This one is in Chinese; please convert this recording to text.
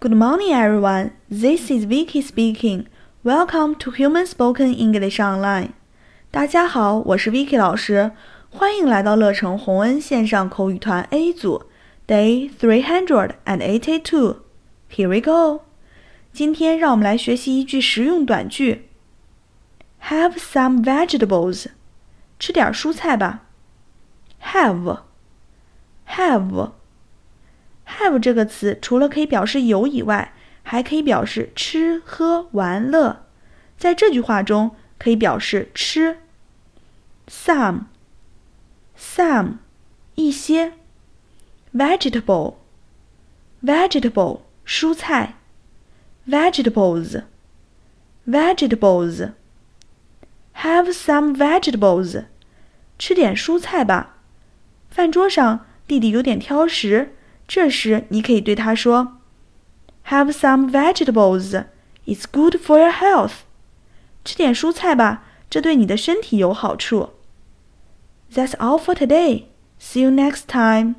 Good morning, everyone. This is Vicky speaking. Welcome to Human Spoken English Online. 大家好，我是 Vicky 老师，欢迎来到乐成洪恩线上口语团 A 组，Day three hundred and eighty-two. Here we go. 今天让我们来学习一句实用短句。Have some vegetables. 吃点蔬菜吧。Have. Have. Have 这个词除了可以表示有以外，还可以表示吃喝玩乐。在这句话中，可以表示吃。some，some，一些。vegetable，vegetable，蔬菜。vegetables，vegetables。Have some vegetables，吃点蔬菜吧。饭桌上，弟弟有点挑食。这时，你可以对他说：“Have some vegetables. It's good for your health.” 吃点蔬菜吧，这对你的身体有好处。That's all for today. See you next time.